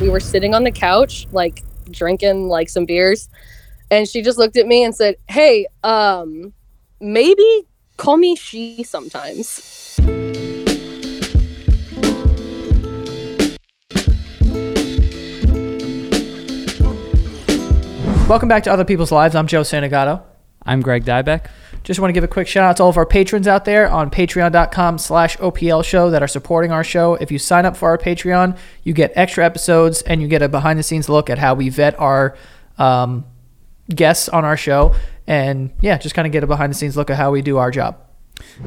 We were sitting on the couch, like drinking like some beers, and she just looked at me and said, "Hey, um, maybe call me she sometimes." Welcome back to Other People's Lives. I'm Joe Santagato. I'm Greg Dybeck. Just want to give a quick shout out to all of our patrons out there on patreon.com slash OPL show that are supporting our show. If you sign up for our Patreon, you get extra episodes and you get a behind the scenes look at how we vet our um, guests on our show. And yeah, just kind of get a behind the scenes look at how we do our job.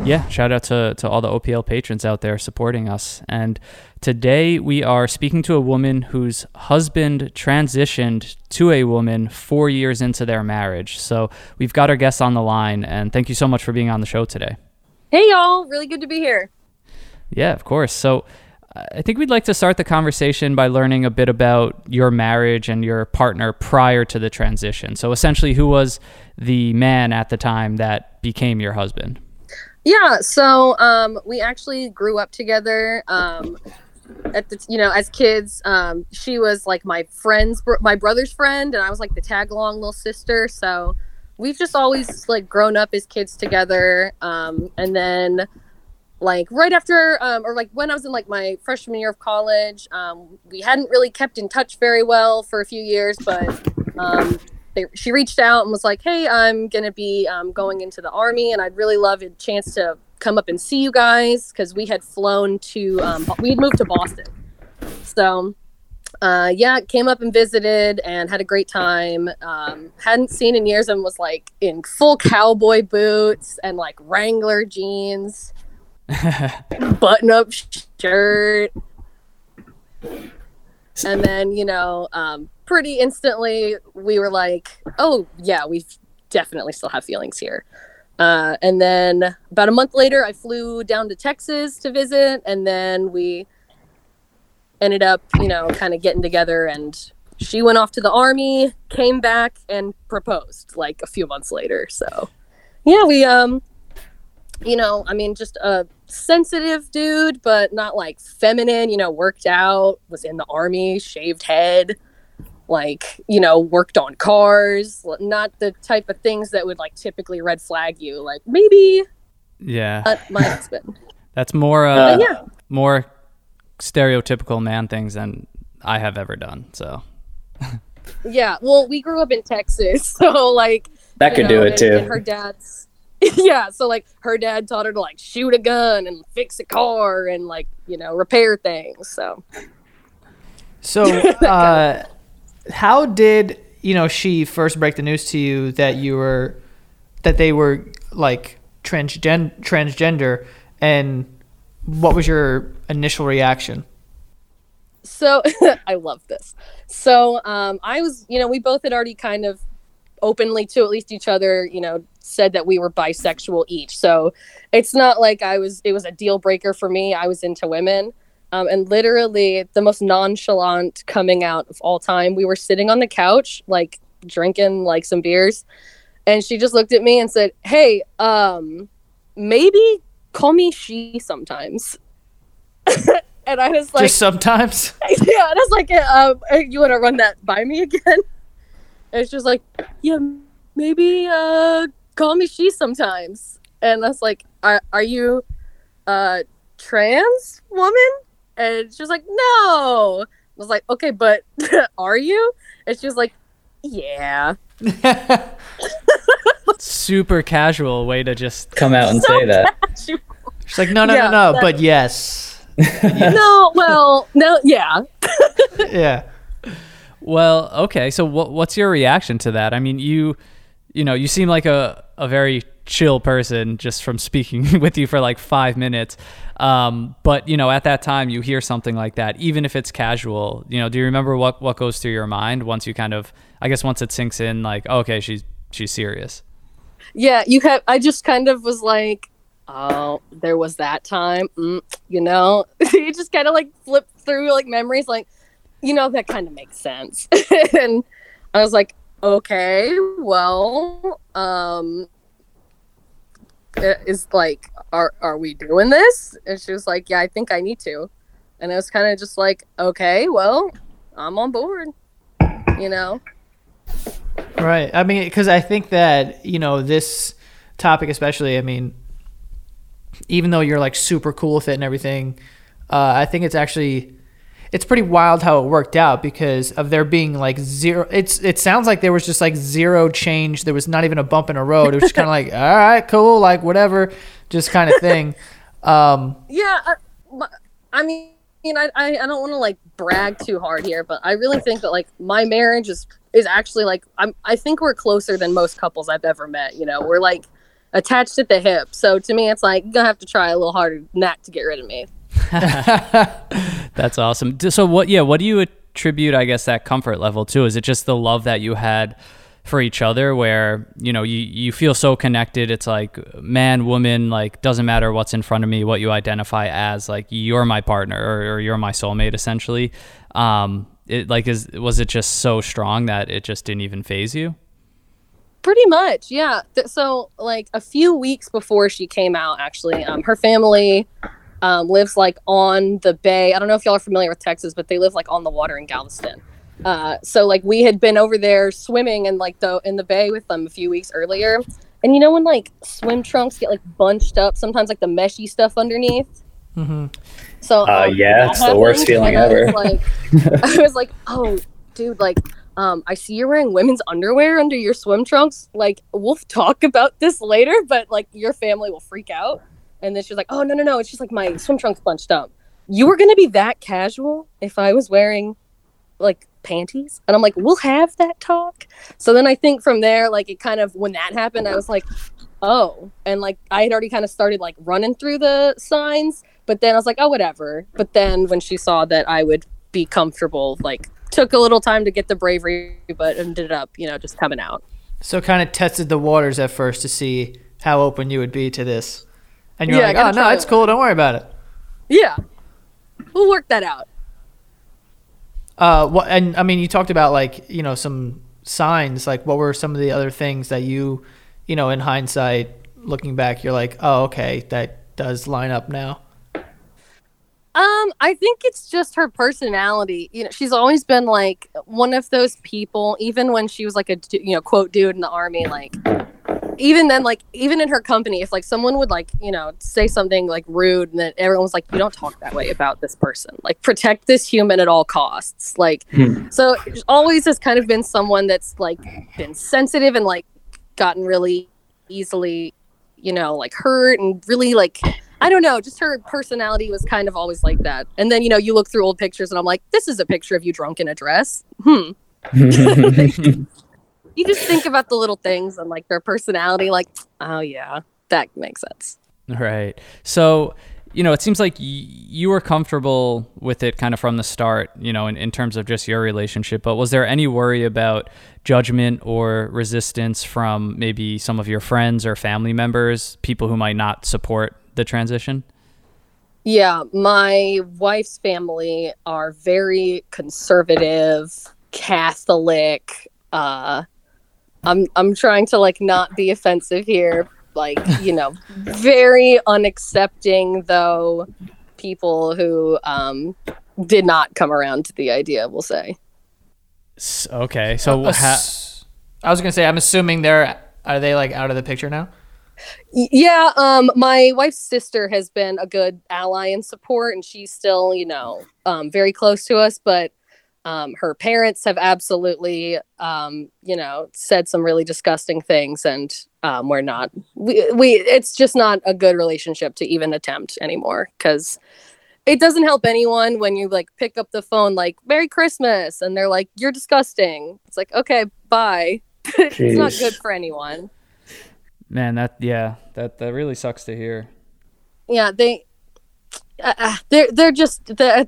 Yeah, shout out to, to all the OPL patrons out there supporting us. And today we are speaking to a woman whose husband transitioned to a woman four years into their marriage. So we've got our guest on the line, and thank you so much for being on the show today. Hey, y'all. Really good to be here. Yeah, of course. So uh, I think we'd like to start the conversation by learning a bit about your marriage and your partner prior to the transition. So essentially, who was the man at the time that became your husband? Yeah, so um, we actually grew up together. Um, at the you know as kids, um, she was like my friend's my brother's friend, and I was like the tag along little sister. So we've just always like grown up as kids together. Um, and then like right after um, or like when I was in like my freshman year of college, um, we hadn't really kept in touch very well for a few years, but um, they, she reached out and was like, "Hey, I'm gonna be um, going into the army, and I'd really love a chance to come up and see you guys because we had flown to um, we had moved to Boston, so." Uh, yeah, came up and visited and had a great time. Um, hadn't seen in years and was like in full cowboy boots and like Wrangler jeans, button up shirt. And then, you know, um, pretty instantly we were like, oh, yeah, we definitely still have feelings here. Uh, and then about a month later, I flew down to Texas to visit, and then we ended up, you know, kind of getting together. And she went off to the army, came back, and proposed like a few months later. So, yeah, we, um, you know, I mean, just a sensitive dude, but not like feminine, you know, worked out, was in the army, shaved head like you know worked on cars not the type of things that would like typically red flag you like maybe Yeah, not my husband. That's more uh, But yeah. more stereotypical man things than I have ever done. So. Yeah well we grew up in texas so like That you could do it and- too. and her dad's yeah so like her dad taught her to like shoot a gun and fix a car and like you know repair things so. So, uh, how did you know she first break the news to you that you were that they were like transgen transgender, and what was your initial reaction? so I love this. So um, I was, you know, we both had already kind of openly to at least each other, you know, said that we were bisexual each. So it's not like I was, it was a deal breaker for me. I was into women. Um, and literally the most nonchalant coming out of all time. We were sitting on the couch, like drinking like some beers. And she just looked at me and said, Hey, um, maybe call me she sometimes. and I was like, Just sometimes. yeah, and I was like, uh, uh, you want to run that by me again? And it's just like, yeah, maybe uh, call me she sometimes. And I was like, are, are you a trans woman? And she was like, no. I was like, okay, but are you? And she was like, yeah. super casual way to just Come out and So say that. casual. She's like, no, no, Yeah, no, no, that- but yes, no, well, no, yeah. yeah. Well, okay. So what what's your reaction to that? I mean, you you know, you seem like a a very chill person just from speaking with you for like 5 minutes. Um, but you know, at that time you hear something like that, even if it's casual, you know, do you remember what what goes through your mind once you kind of I guess once it sinks in like, okay, she's she's serious. yeah you have i just kind of was like oh there was that time mm, you know you just kind of like flip through like memories like you know that kind of makes sense and i was like okay well um is like are are we doing this and she was like yeah i think i need to and i was kind of just like okay well I'm on board. You know. Right. I mean, because I think that you know this topic, especially. I mean, even though you're like super cool with it and everything, uh, I think it's actually it's pretty wild how it worked out because of there being like zero. It's it sounds like there was just like zero change. There was not even a bump in a road. It was just kind of like all right, cool, like whatever, just kind of thing. Um, yeah, I, I mean. I, I, don't want to like brag too hard here, but I really think that like my marriage is is actually like I'm I think we're closer than most couples I've ever met. You know, we're like attached at the hip. So to me, it's like gonna have to try a little harder that to get rid of me. That's awesome. So what? Yeah, what do you attribute? I guess that comfort level to? Is it just the love that you had for each other, where you know you you feel so connected? It's like man, woman, like doesn't matter what's in front of me, what you identify as, like you're my partner or, or you're my soulmate, essentially. Um, it like is was it just so strong that it just didn't even faze you? Pretty much, yeah. So, like a few weeks before she came out, actually, um, her family um, lives like on the bay. I don't know if y'all are familiar with Texas, but they live like on the water in Galveston. Uh, so like we had been over there swimming and like the in the bay with them a few weeks earlier, and you know when like swim trunks get like bunched up, sometimes like the meshy stuff underneath. Mm-hmm. So uh, um, yeah, it's the worst feeling ever. I like, I was like, oh, dude, like um, I see you're wearing women's underwear under your swim trunks. Like, we'll talk about this later, but like your family will freak out. And then she's like, oh, no, no, no. It's just like my swim trunks bunched up. You were going to be that casual if I was wearing like panties? And I'm like, we'll have that talk. So then I think from there, like, it kind of, when that happened, I was like, oh. And like, I had already kind of started like running through the signs. But then I was like, oh, whatever. But then when she saw that I would be comfortable, like, took a little time to get the bravery, but ended up, you know, just coming out. So kind of tested the waters at first to see how open you would be to this. And you're yeah, like, oh, no, it's cool. Don't worry about it. Yeah. We'll work that out. Uh, what, and I mean, you talked about like, you know, some signs. Like, what were some of the other things that you, you know, in hindsight, looking back, you're like, oh, okay, that does line up now? Um, I think it's just her personality. You know, she's always been like one of those people, even when she was like a you know quote dude in the army. Like, even then, like even in her company, if like someone would like you know say something like rude, and then everyone was like, "You don't talk that way about this person. Like, protect this human at all costs." Like, hmm. so always has kind of been someone that's like been sensitive and like gotten really easily, you know, like hurt and really like I don't know, just her personality was kind of always like that. And then, you know, you look through old pictures and I'm like, this is a picture of you drunk in a dress. Hmm. you just think about the little things and like their personality, like, oh, yeah, that makes sense. Right. So, you know, it seems like y- you were comfortable with it kind of from the start, you know, in, in terms of just your relationship. But was there any worry about judgment or resistance from maybe some of your friends or family members, people who might not support the transition? Yeah, my wife's family are very conservative, Catholic. Uh, I'm I'm trying to like not be offensive here, like you know, very unaccepting though people who um, did not come around to the idea. We'll say. Okay, so uh, ha- I was gonna say I'm assuming they're are they like out of the picture now? Yeah, um, my wife's sister has been a good ally and support, and she's still, you know, um, very close to us. But um, her parents have absolutely, um, you know, said some really disgusting things, and um, we're not. We we it's just not a good relationship to even attempt anymore because it doesn't help anyone when you like pick up the phone like Merry Christmas, and they're like, "You're disgusting." It's like, okay, bye. it's not good for anyone. Man, that yeah, that that really sucks to hear. Yeah, they uh, uh they're they're just the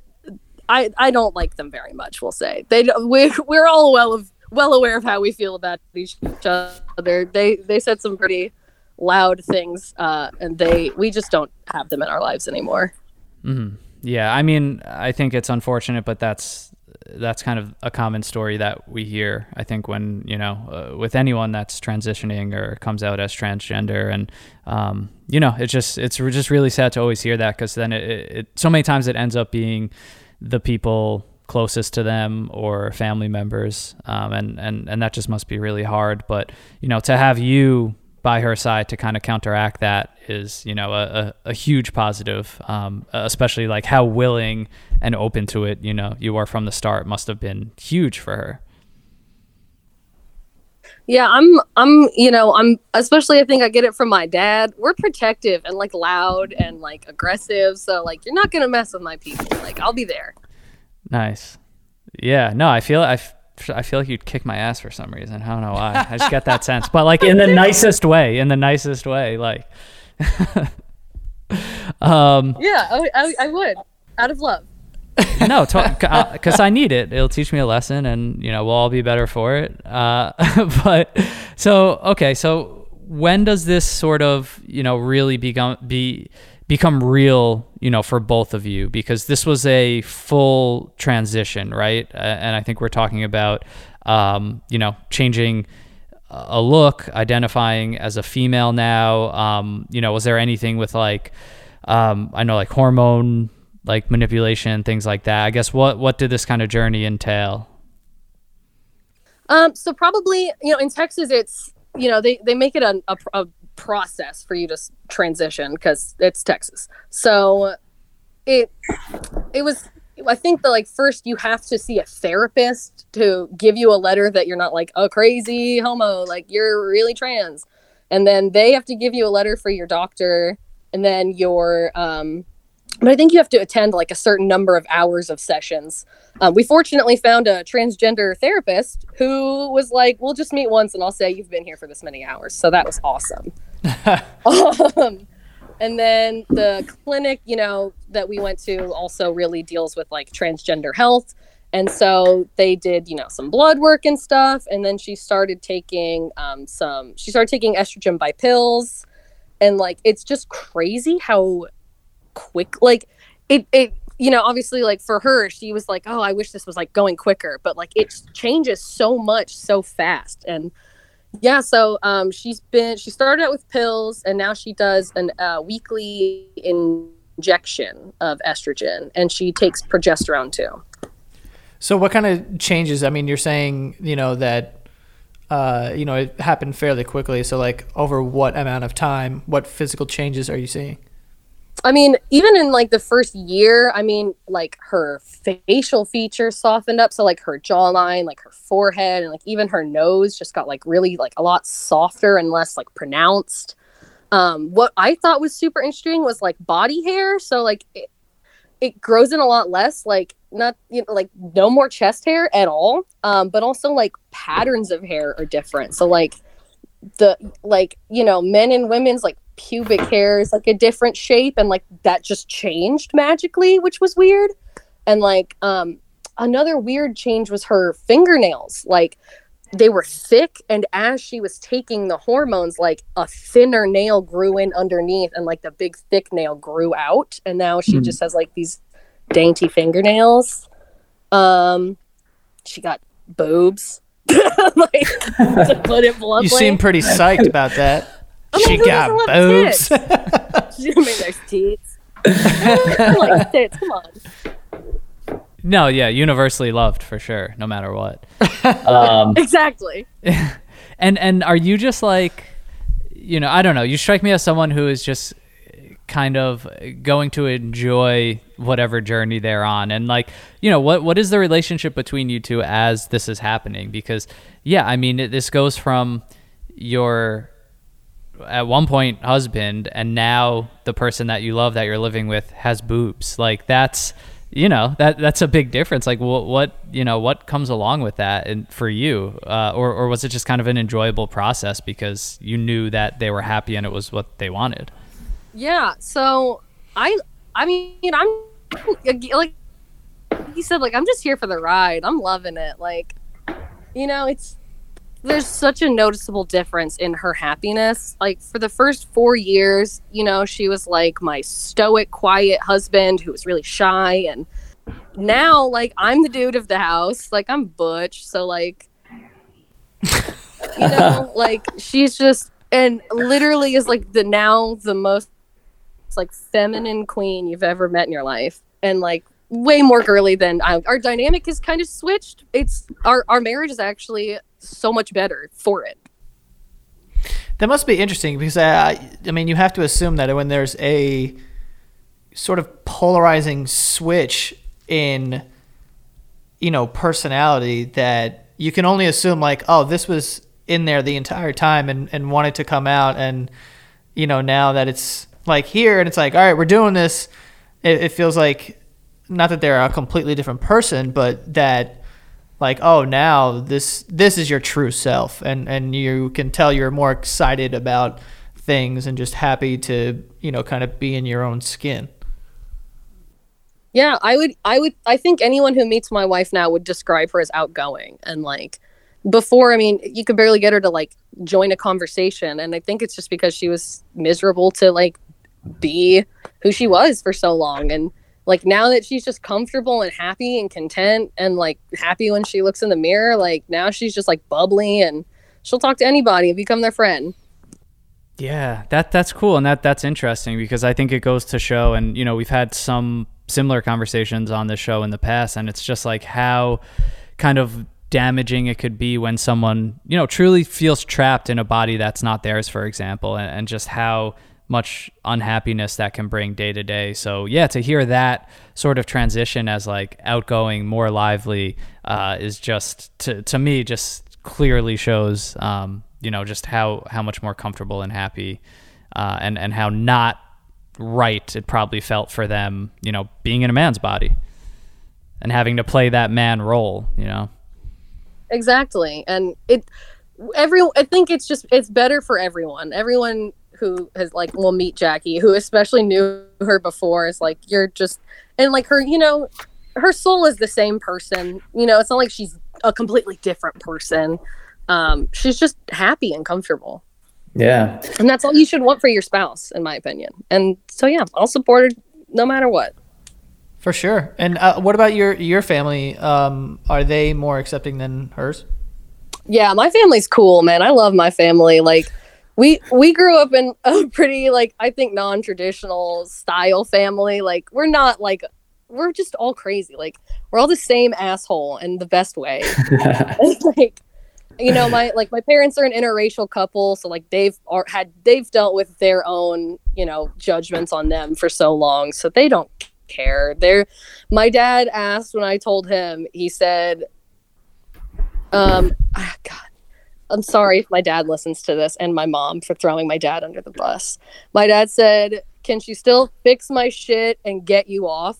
I I don't like them very much. We'll say they we we're all well of well aware of how we feel about each other. They they said some pretty loud things, uh, and they we just don't have them in our lives anymore. Mm-hmm. Yeah, I mean, I think it's unfortunate, but that's that's kind of a common story that we hear. I think when you know uh, with anyone that's transitioning or comes out as transgender, and um, you know, it's just it's just really sad to always hear that because then it, it, so many times it ends up being the people closest to them or family members, um, and and and that just must be really hard. But you know, to have you by her side to kind of counteract that is you know a, a, a huge positive. Um, especially like how willing and open to it you know you are from the start must have been huge for her yeah i'm i'm you know i'm especially i think i get it from my dad we're protective and like loud and like aggressive so like you're not gonna mess with my people like i'll be there nice yeah no i feel i I feel like you'd kick my ass for some reason. I don't know why. I just get that sense, but like in the nicest way. In the nicest way, like. um, yeah, I, I, I, would out of love. No, because uh, I need it. It'll teach me a lesson, and you know we'll all be better for it. Uh, but so okay, so when does this sort of you know really become be become real, you know, for both of you because this was a full transition, right? And I think we're talking about, um, you know, changing a look, identifying as a female now. Um, you know, was there anything with like, um, I know like hormone like manipulation, things like that. I guess what what did this kind of journey entail? Um, so probably, you know, in Texas, it's you know they they make it a, a, a process for you to transition because it's Texas. So it it was I think the like first you have to see a therapist to give you a letter that you're not like a crazy homo, like you're really trans. And then they have to give you a letter for your doctor and then your um but I think you have to attend like a certain number of hours of sessions. Um, we fortunately found a transgender therapist who was like, "We'll just meet once, and I'll say you've been here for this many hours." So that was awesome. um, and then the clinic, you know, that we went to also really deals with like transgender health. And so they did, you know, some blood work and stuff. And then she started taking um, some, she started taking estrogen by pills. And like, it's just crazy how quick like it it you know obviously like for her she was like oh i wish this was like going quicker but like it changes so much so fast and yeah so um she's been she started out with pills and now she does an uh, weekly injection of estrogen and she takes progesterone too so what kind of changes i mean you're saying you know that uh, you know, it happened fairly quickly. So, like, over what amount of time, what physical changes are you seeing? I mean, even in like the first year, I mean, like her facial features softened up. So like her jawline, like her forehead, and like even her nose just got like really like a lot softer and less like pronounced. Um, what I thought was super interesting was like body hair. So like it, it grows in a lot less, like not you know, like no more chest hair at all. Um, but also like patterns of hair are different. So like the like you know men and women's like pubic hair is like a different shape and like that just changed magically which was weird. And like um another weird change was her fingernails. Like they were thick and as she was taking the hormones like a thinner nail grew in underneath and like the big thick nail grew out. And now she mm. just has like these dainty fingernails. Um she got boobs. Like to put it bluntly. you seem pretty psyched about that Oh she got boobs. she made nice tits. like tits. Come on. No, yeah, universally loved for sure, no matter what. Um, exactly. and and are you just like, you know, I don't know. You strike me as someone who is just kind of going to enjoy whatever journey they're on and like you know what what is the relationship between you two as this is happening because yeah i mean it, this goes from your at one point husband and now the person that you love that you're living with has boobs. Like that's you know that that's a big difference. Like what what you know what comes along with that and for you? Uh, or or was it just kind of an enjoyable process because you knew that they were happy and it was what they wanted? Yeah so i i mean i'm like you said like i'm just here for the ride. I'm loving it. Like you know it's there's such a noticeable difference in her happiness. Like for the first four years, you know, she was like my stoic, quiet husband who was really shy. And now, like, I'm the dude of the house. Like, I'm Butch. So, like, you know, like, she's just, and literally is like the now the most like feminine queen you've ever met in your life. And like, way more girly than I, our dynamic is kind of switched. It's our our marriage is actually so much better for it. That must be interesting because I, I mean, you have to assume that when there's a sort of polarizing switch in, you know, personality, that you can only assume like, oh, this was in there the entire time and and wanted to come out, and you know, now that it's like here and it's like, all right, we're doing this. It, it feels like not that they're a completely different person, but that like oh now this this is your true self. And and you can tell you're more excited about things and just happy to you know kind of be in your own skin. Yeah i would i would i think anyone who meets my wife now would describe her as outgoing and like before i mean you could barely get her to like join a conversation. And i think it's just because she was miserable to like be who she was for so long. And like now that she's just comfortable and happy and content and like happy when she looks in the mirror like now she's just like bubbly and she'll talk to anybody and become their friend. Yeah that that's cool and that that's interesting because i think it goes to show and you know we've had some similar conversations on this show in the past and it's just like how kind of damaging it could be when someone you know truly feels trapped in a body that's not theirs for example and, and just how much unhappiness that can bring day to day. So yeah, to hear that sort of transition as like outgoing, more lively, uh, is just to to me just clearly shows um, you know just how how much more comfortable and happy, uh, and and how not right it probably felt for them, you know, being in a man's body and having to play that man role, you know. Exactly, and it every I think it's just it's better for everyone. Everyone who has like will meet Jackie, who especially knew her before, is like you're just and like her, you know, her soul is the same person. You know, it's not like she's a completely different person. Um, she's just happy and comfortable. Yeah. And that's all you should want for your spouse, in my opinion. And so yeah, I'll support her no matter what. For sure. And uh, what about your your family? Um, are they more accepting than hers? Yeah, my family's cool, man. I love my family. Like we we grew up in a pretty like I think non-traditional style family. Like we're not like we're just all crazy. Like we're all the same asshole in the best way. like you know, my like my parents are an interracial couple, so like they've are, had they've dealt with their own you know judgments on them for so long, so they don't care. They're my dad asked when I told him. He said, "Um, ah, God." I'm sorry if my dad listens to this and my mom for throwing my dad under the bus. My dad said, Can she still fix my shit and get you off?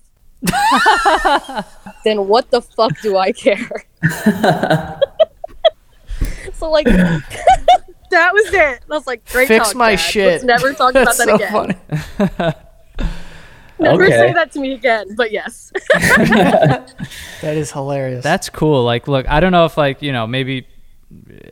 then what the fuck do I care? so, like, that was it. I was like, Great Fix talk, my Dad. shit. Let's never talk about That's that so again. funny. Never Okay. say that to me again, but yes. That is hilarious. That's cool. Like, look, I don't know if like you know maybe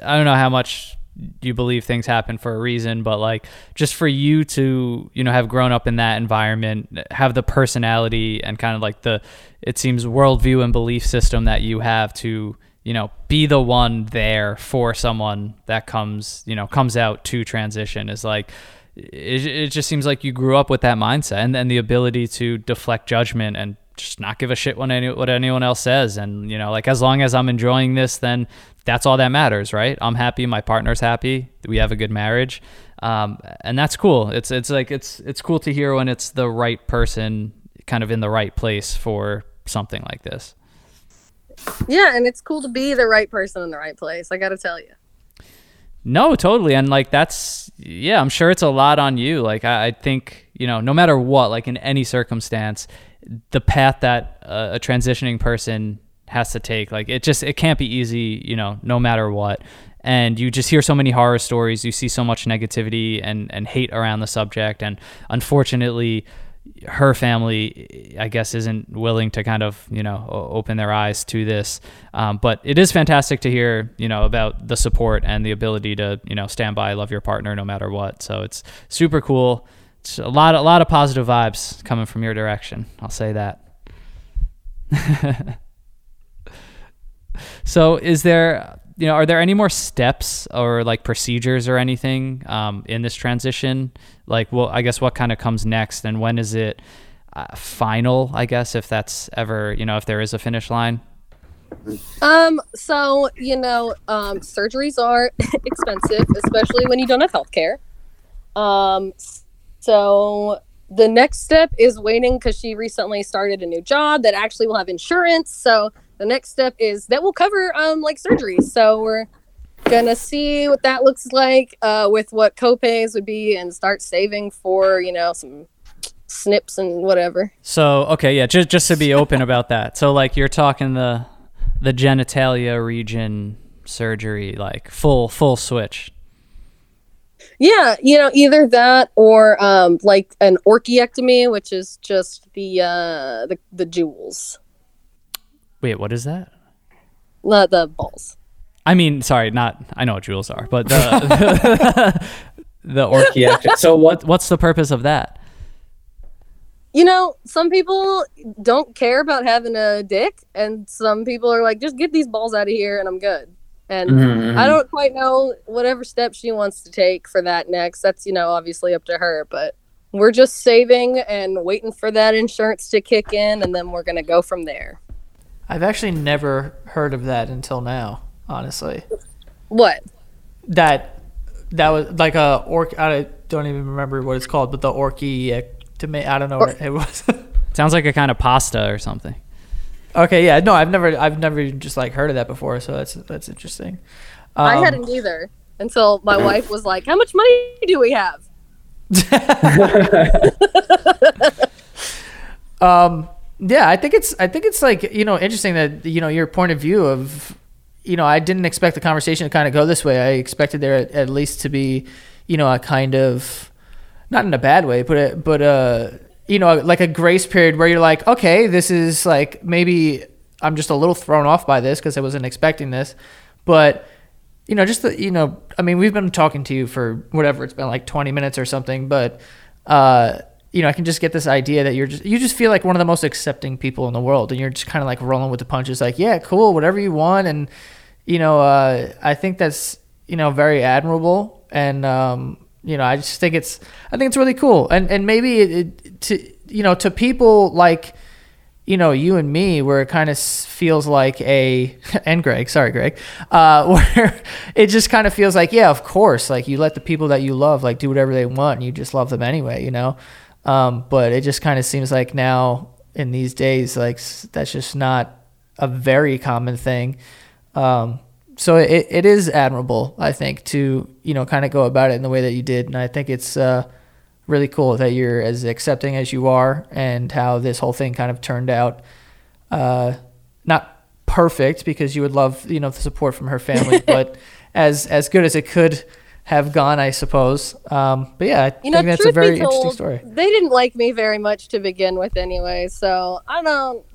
I don't know how much you believe things happen for a reason, but like just for you to you know have grown up in that environment, have the personality and kind of like the it seems worldview and belief system that you have to you know be the one there for someone that comes you know comes out to transition is like it, it just seems like you grew up with that mindset and then the ability to deflect judgment and just not give a shit what, any, what anyone else says and you know like as long as i'm enjoying this then that's all that matters right i'm happy my partner's happy we have a good marriage um, and that's cool it's it's like it's it's cool to hear when it's the right person kind of in the right place for something like this yeah, and it's cool to be the right person in the right place. I got to tell you. No, totally. And like that's yeah, I'm sure it's a lot on you. Like I, I think, you know, no matter what, like in any circumstance, the path that uh, a transitioning person has to take, like it just it can't be easy, you know, no matter what. And you just hear so many horror stories, you see so much negativity and and hate around the subject and unfortunately her family, I guess, isn't willing to kind of you know open their eyes to this. Um, but it is fantastic to hear you know about the support and the ability to you know stand by, love your partner no matter what. So it's super cool. A lot, a lot of positive vibes coming from your direction. I'll say that. so is there you know are there any more steps or like procedures or anything um, in this transition like well i guess what kind of comes next and when is it uh, final, I guess, if that's ever, you know, if there is a finish line? Um, so you know, um, surgeries are expensive, especially when you don't have health care. Um, so the next step is waiting because she recently started a new job that actually will have insurance. So the next step is that will cover um like surgery. So we're gonna see what that looks like uh, with what copays would be and start saving for you know some snips and whatever. So okay, yeah, just just to be open about that. So like you're talking the the genitalia region surgery, like full full switch. Yeah, you know, either that or um like an orchiectomy, which is just the uh the, the jewels. Wait, what is that? Not the balls. I mean, sorry, not I know what jewels are, but the the orch- Yeah. So what? what's the purpose of that? You know, some people don't care about having a dick, and some people are like, just get these balls out of here and I'm good. And Mhm, I mhm. don't quite know whatever step she wants to take for that next. That's, you know, obviously up to her, but we're just saving and waiting for that insurance to kick in, and then we're going to go from there. I've actually never heard of that until now, honestly. What? That that was like a orc. I don't even remember what it's called, but the orky to me. I don't know what it was. Sounds like a kind of pasta or something. Okay, yeah, no, I've never, I've never just like heard of that before, so that's that's interesting. I Um, hadn't either until my wife was like, How much money do we have? Um, yeah, I think it's I think it's like you know interesting that you know your point of view of you know I didn't expect the conversation to kind of go this way. I expected there at, at least to be you know a kind of not in a bad way, but a, but uh you know like a grace period where you're like okay this is like maybe I'm just a little thrown off by this because I wasn't expecting this, but you know just the you know I mean we've been talking to you for whatever it's been like 20 minutes or something, but uh you know, I can just get this idea that you're just you just feel like one of the most accepting people in the world, and you're just kind of like rolling with the punches, like yeah, cool, whatever you want, and you know, uh, I think that's you know very admirable, and um, you know, I just think it's I think it's really cool, and and maybe it, it to you know to people like you know, you and me, where it kind of feels like a, and Greg, sorry, Greg, uh, where it just kind of feels like, yeah, of course, like you let the people that you love, like do whatever they want and you just love them anyway, you know? Um, but it just kind of seems like now in these days, like that's just not a very common thing. Um, so it, it is admirable, I think, to, you know, kind of go about it in the way that you did. And I think it's, uh, really cool that you're as accepting as you are and how this whole thing kind of turned out uh, not perfect because you would love you know the support from her family but as as good as it could have gone i suppose um, but yeah i You know, think that's a very be interesting story they didn't like me very much to begin with anyway, so I don't.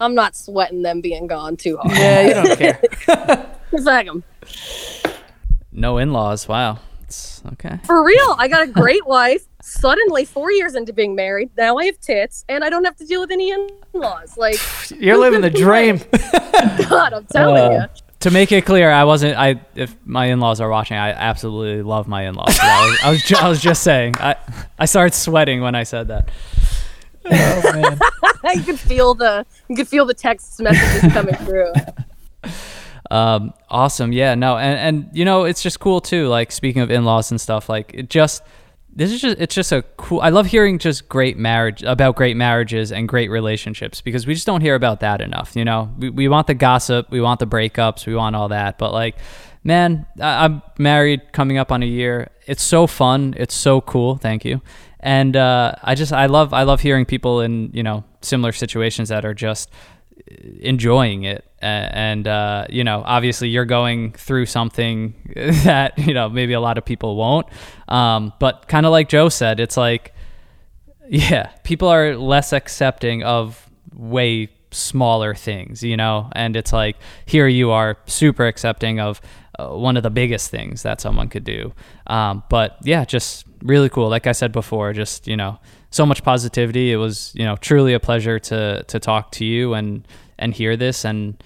I'm not sweating them being gone too hard. yeah you don't care Fuck 'em. No in-laws. Wow. It's okay. For real, I got a great wife. Suddenly, four years into being married, now I have tits, and I don't have to deal with any in-laws. Like, you're living the dream God, I'm telling Uh, you. To make it clear, I wasn't. I if my in-laws are watching, I absolutely love my in-laws. I was, I was, ju- I was just saying. I I started sweating when I said that. oh man you could feel the you could feel the text messages coming through. Um, awesome. Yeah. No. And and you know, it's just cool too. Like speaking of in-laws and stuff, like it just this is just it's just a cool. I love hearing just great marriage about great marriages and great relationships because we just don't hear about that enough. You know, we we want the gossip, we want the breakups, we want all that, but like. Man, I- I'm married, coming up on a year. It's so fun. It's so cool. Thank you. And uh, I just, I love, I love hearing people in you know similar situations that are just enjoying it. And uh, you know obviously you're going through something that you know maybe a lot of people won't. Um, but kind of like joe said it's like yeah people are less accepting of way smaller things you know? And it's like here you are super accepting of uh, one of the biggest things that someone could do. Um, but yeah just really cool. Like i said before just you know so much positivity it was you know truly a pleasure to to talk to you and and hear this and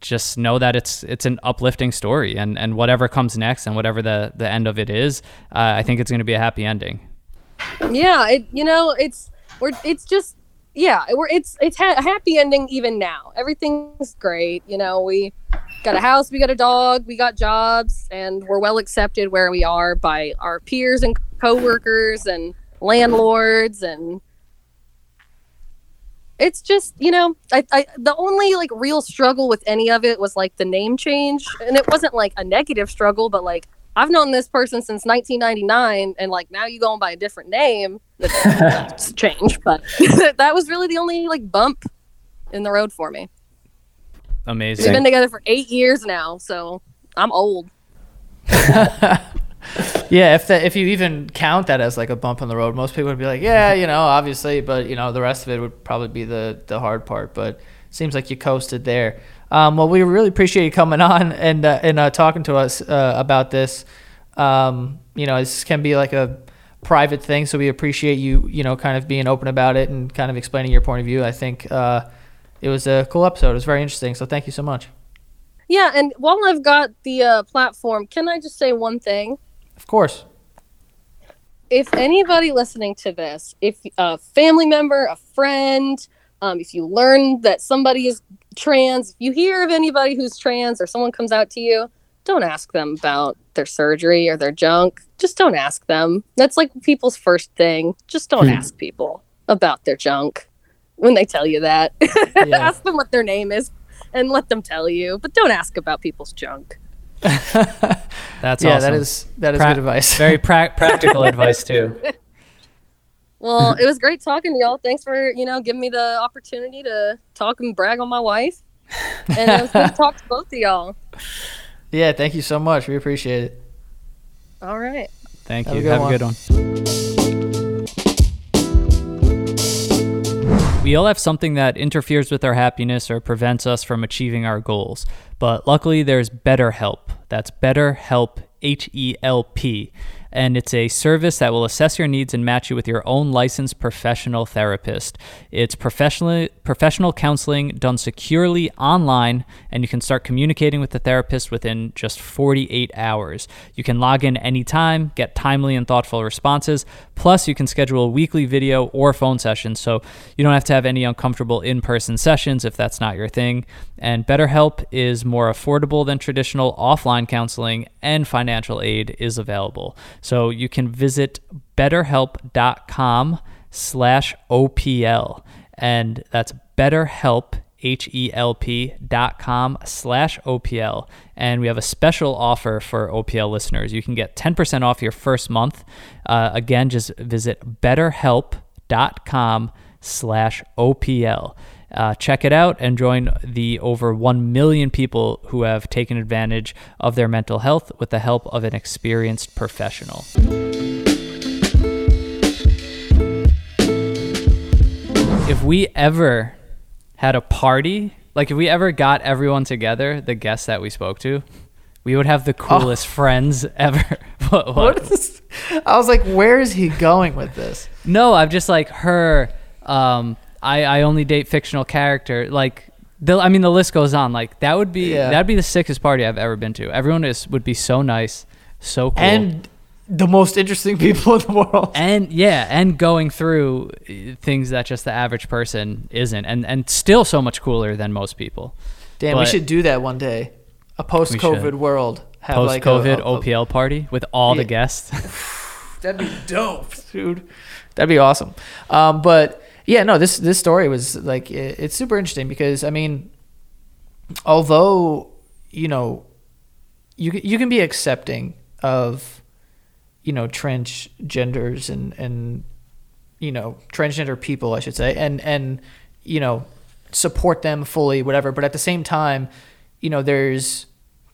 just know that it's it's an uplifting story and and whatever comes next and whatever the the end of it is uh, i think it's going to be a happy ending Yeah, it you know it's we're it's just yeah, we're it's it's ha- a happy ending even now. Everything's great. You know, we got a house, we got a dog, we got jobs, and we're well accepted where we are by our peers and coworkers and landlords and it's just you know I, I the only like real struggle with any of it was like the name change. And it wasn't like a negative struggle but like i've known this person since 1999 and like now you going by a different name that's change. But that was really the only like bump in the road for me. Amazing. We've been together for eight years now so i'm old Yeah, if that if you even count that as like a bump on the road, most people would be like, yeah, you know, obviously, but you know, the rest of it would probably be the the hard part. But seems like you coasted there. Um, well, we really appreciate you coming on and uh, and uh, talking to us uh, about this. Um, you know, this can be like a private thing, so we appreciate you, you know, kind of being open about it and kind of explaining your point of view. I think uh, it was a cool episode. It was very interesting. So thank you so much. yeah and while i've got the uh, platform can i just say one thing Of course. if anybody listening to this, if a family member, a friend, um, if you learn that somebody is trans, if you hear of anybody who's trans or someone comes out to you, don't ask them about their surgery or their junk. Just don't ask them. That's like people's first thing. Just don't ask people about their junk when they tell you that. Yeah. ask them what their name is and let them tell you, but don't ask about people's junk. That's yeah, awesome. that is that is Pra- good advice. Very pra- practical advice too. Well, it was great talking to y'all. Thanks for, you know, giving me the opportunity to talk and brag on my wife. And it was good to talk to both of y'all. yeah, thank you so much. We appreciate it. All right. Thank Have you. good Have one. a good one. We all have something that interferes with our happiness or prevents us from achieving our goals. But luckily, there's BetterHelp. That's BetterHelp, H E L P. And it's a service that will assess your needs and match you with your own licensed professional therapist. It's professional professional counseling done securely online, and you can start communicating with the therapist within just 48 hours. You can log in anytime, get timely and thoughtful responses. Plus, you can schedule weekly video or phone sessions, so you don't have to have any uncomfortable in person sessions if that's not your thing. And BetterHelp is more affordable than traditional offline counseling, and financial aid is available. So you can visit betterhelp.com slash OPL. And that's betterhelp, H-E-L-P dot com slash OPL. And we have a special offer for OPL listeners. You can get 10% off your first month. Uh, again, just visit betterhelp.com slash OPL. Uh, check it out and join the over 1 million people who have taken advantage of their mental health with the help of an experienced professional. If we ever had a party, like if we ever got everyone together, the guests that we spoke to, we would have the coolest friends ever. what, what? What is this? I was like, where is he going with this? No, I'm just like her. Um, I I only date fictional character. Like the, I mean, the list goes on. Like that would be Yeah. that'd be the sickest party I've ever been to. Everyone is would be so nice, so cool, And the most interesting people in the world. and yeah, and going through uh, things that just the average person isn't, and and still so much cooler than most people. Damn, we should do that one day. A post-COVID world. Have Post like a- COVID a- a- OPL party with all the guests. That'd be dope, dude. That'd be awesome. Um, but yeah, no, this this story was like it, it's super interesting because I mean, although you know, you you can be accepting of you know transgenders and and you know transgender people, I should say, and and you know support them fully, whatever. But at the same time, you know, there's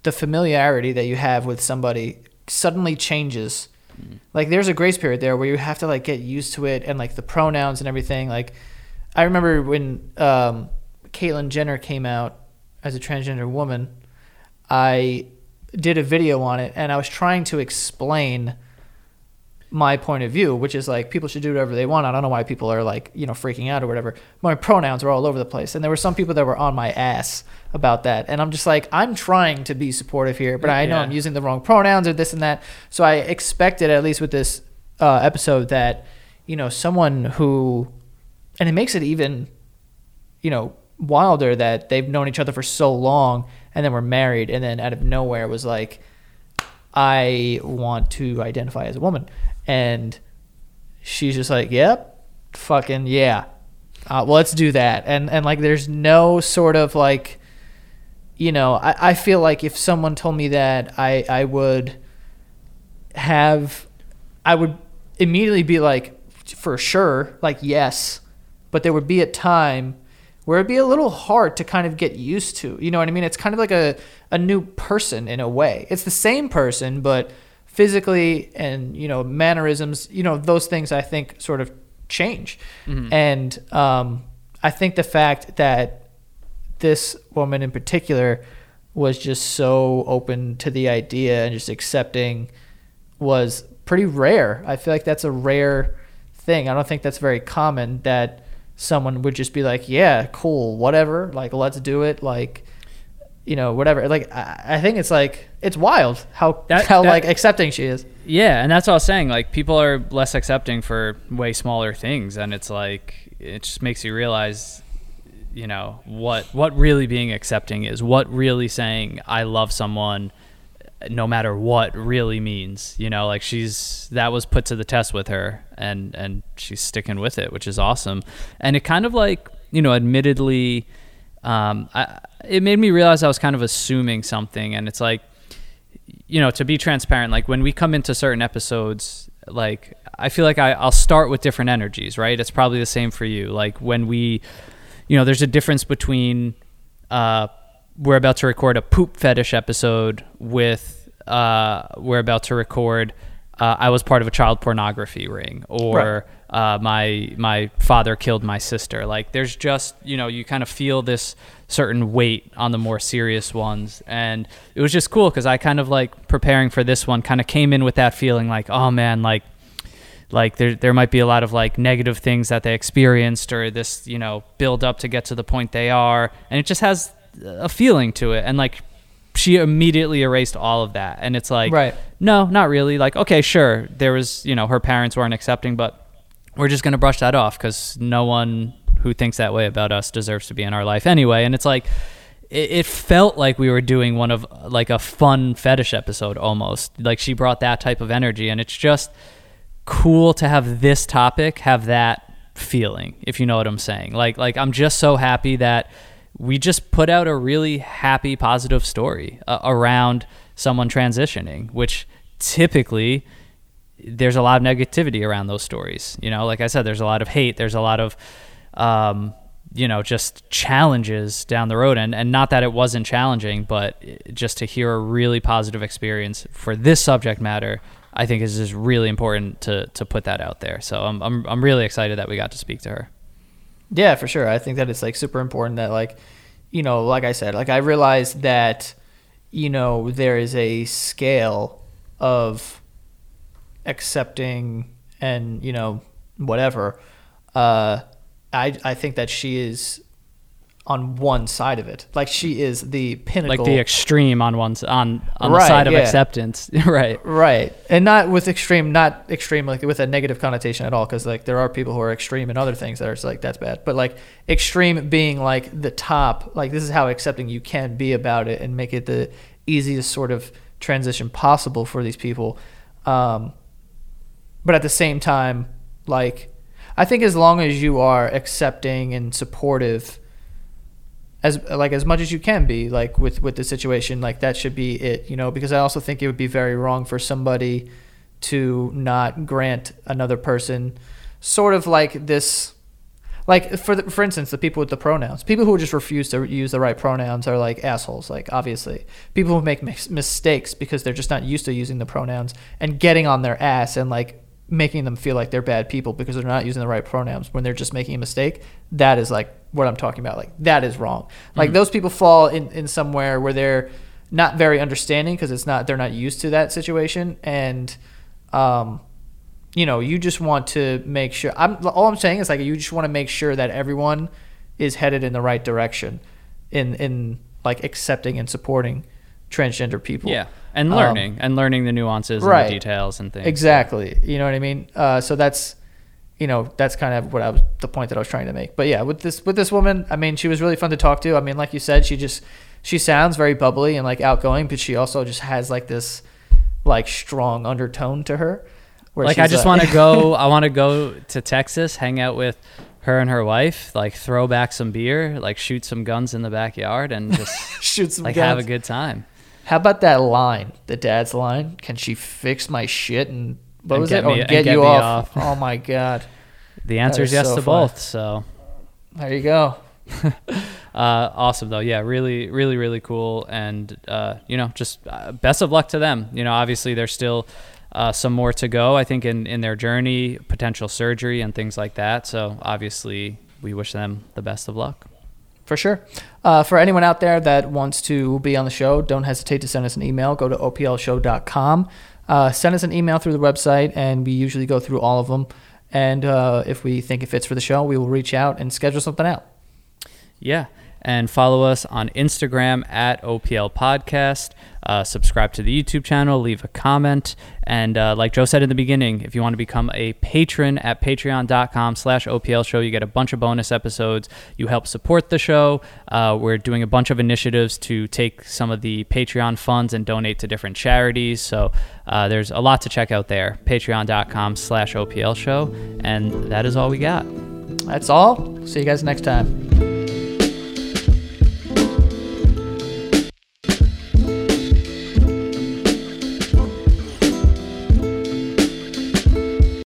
the familiarity that you have with somebody suddenly changes. Like there's a grace period there where you have to like get used to it and like the pronouns and everything. Like I remember when um, Caitlyn Jenner came out as a transgender woman, I did a video on it and I was trying to explain my point of view, which is like people should do whatever they want. I don't know why people are like, you know, freaking out or whatever. My pronouns are all over the place. And there were some people that were on my ass about that. And I'm just like, I'm trying to be supportive here, but I know Yeah. I'm using the wrong pronouns or this and that. So I expected, at least with this uh, episode, that, you know, someone who and it makes it even, you know, wilder that they've known each other for so long and then were married and then out of nowhere was like, I want to identify as a woman. And she's just like, yep, fucking yeah. Uh, well, let's do that. And, and like, there's no sort of like, you know, I, I feel like if someone told me that, I, I would have, I would immediately be like, for sure, like, yes. But there would be a time where it'd be a little hard to kind of get used to. You know what I mean? It's kind of like a, a new person in a way. It's the same person, but physically and, you know, mannerisms, you know, those things I think sort of change. Mm-hmm. And um, I think the fact that this woman in particular was just so open to the idea and just accepting was pretty rare. I feel like that's a rare thing. I don't think that's very common that someone would just be like, "Yeah, cool, whatever, like let's do it." Like, you know, whatever. Like, I, I think it's like it's wild how That- how that- like accepting she is. Yeah, and that's what I was saying. Like people are less accepting for way smaller things, and it's like it just makes you realize, you know, what what really being accepting is. What really saying I love someone, no matter what, really means. You know, like she's that was put to the test with her, and and she's sticking with it, which is awesome. And it kind of like you know, admittedly, um, I, it made me realize I was kind of assuming something, and it's like you know, to be transparent, like when we come into certain episodes, like I feel like I, I'll start with different energies, right? It's probably the same for you. Like when we, you know, there's a difference between uh, we're about to record a poop fetish episode with uh, we're about to record uh, I was part of a child pornography ring or uh, my my father killed my sister. Like there's just you know you kind of feel this certain weight on the more serious ones, and it was just cool because I kind of like preparing for this one kind of came in with that feeling like oh man like like there there might be a lot of like negative things that they experienced or this you know build up to get to the point they are. And it just has a feeling to it. And like she immediately erased all of that. And it's like Right. no not really. Like okay sure. There was you know her parents weren't accepting but we're just going to brush that off cuz no one who thinks that way about us deserves to be in our life anyway. And it's like it, it felt like we were doing one of like a fun fetish episode almost. Like she brought that type of energy and it's just cool to have this topic have that feeling if you know what i'm saying. Like like i'm just so happy that we just put out a really happy positive story uh, around someone transitioning which typically there's a lot of negativity around those stories you know? Like i said there's a lot of hate there's a lot of um, you know just challenges down the road and, and not that it wasn't challenging but just to hear a really positive experience for this subject matter i think is just really important to to put that out there so i'm i'm, I'm really excited that we got to speak to her Yeah, for sure. I think that it's like super important that like, you know, like I said, like I realized that, you know, there is a scale of accepting and, you know, whatever. Uh I I think that she is on one side of it. Like she is the pinnacle like the extreme on one on on the side of yeah. acceptance right Right, and not with extreme, not extreme like with a negative connotation at all, because like there are people who are extreme in other things that are just like that's bad. But like extreme being like the top, like this is how accepting you can be about it and make it the easiest sort of transition possible for these people. Um, but at the same time, like I think as long as you are accepting and supportive as like as much as you can be like with with the situation like that should be it you know? Because i also think it would be very wrong for somebody to not grant another person sort of like this like for the, for instance the people with the pronouns. People who just refuse to use the right pronouns are like assholes like obviously. People who make mis- mistakes because they're just not used to using the pronouns and getting on their ass and like making them feel like they're bad people because they're not using the right pronouns when they're just making a mistake that is like what i'm talking about. Like that is wrong. Like those people fall in in somewhere where they're not very understanding because it's not they're not used to that situation. And um you know you just want to make sure i'm all i'm saying is like you just want to make sure that everyone is headed in the right direction in in like accepting and supporting transgender people. Yeah and Um, learning and learning the nuances and the details and things Exactly. You know what I mean? Uh, so that's, you know, that's kind of what I was the point that I was trying to make. But yeah, with this with this woman, I mean, she was really fun to talk to. I mean, like you said, she just she sounds very bubbly and like outgoing, but she also just has like this like strong undertone to her. where Like I just uh, want to go. I want to go to Texas, hang out with her and her wife, like throw back some beer, like shoot some guns in the backyard, and just shoot some like guns. have a good time. How about that line, the dad's line? Can she fix my shit and what And was get it? me- oh, and get, get you me off. off. Oh my god. The answer is yes so to fun. both. So There you go. uh, awesome though. Yeah, really, really, really cool. And uh, you know, just uh, best of luck to them. You know, obviously there's still uh, some more to go. I think in in their journey, potential surgery and things like that. So obviously, we wish them the best of luck. For sure. Uh, for anyone out there that wants to be on the show, don't hesitate to send us an email. Go to oplshow.com. Uh, send us an email through the website, and we usually go through all of them. And uh, if we think it fits for the show, we will reach out and schedule something out. Yeah. And follow us on Instagram at OPL Podcast. Uh, subscribe to the YouTube channel, leave a comment. And uh, like Joe said in the beginning, if you want to become a patron at patreon.com slash OPL show, you get a bunch of bonus episodes. You help support the show. Uh, we're doing a bunch of initiatives to take some of the Patreon funds and donate to different charities. So uh, there's a lot to check out there. Patreon.com slash OPL show. And that is all we got. That's all. See you guys next time.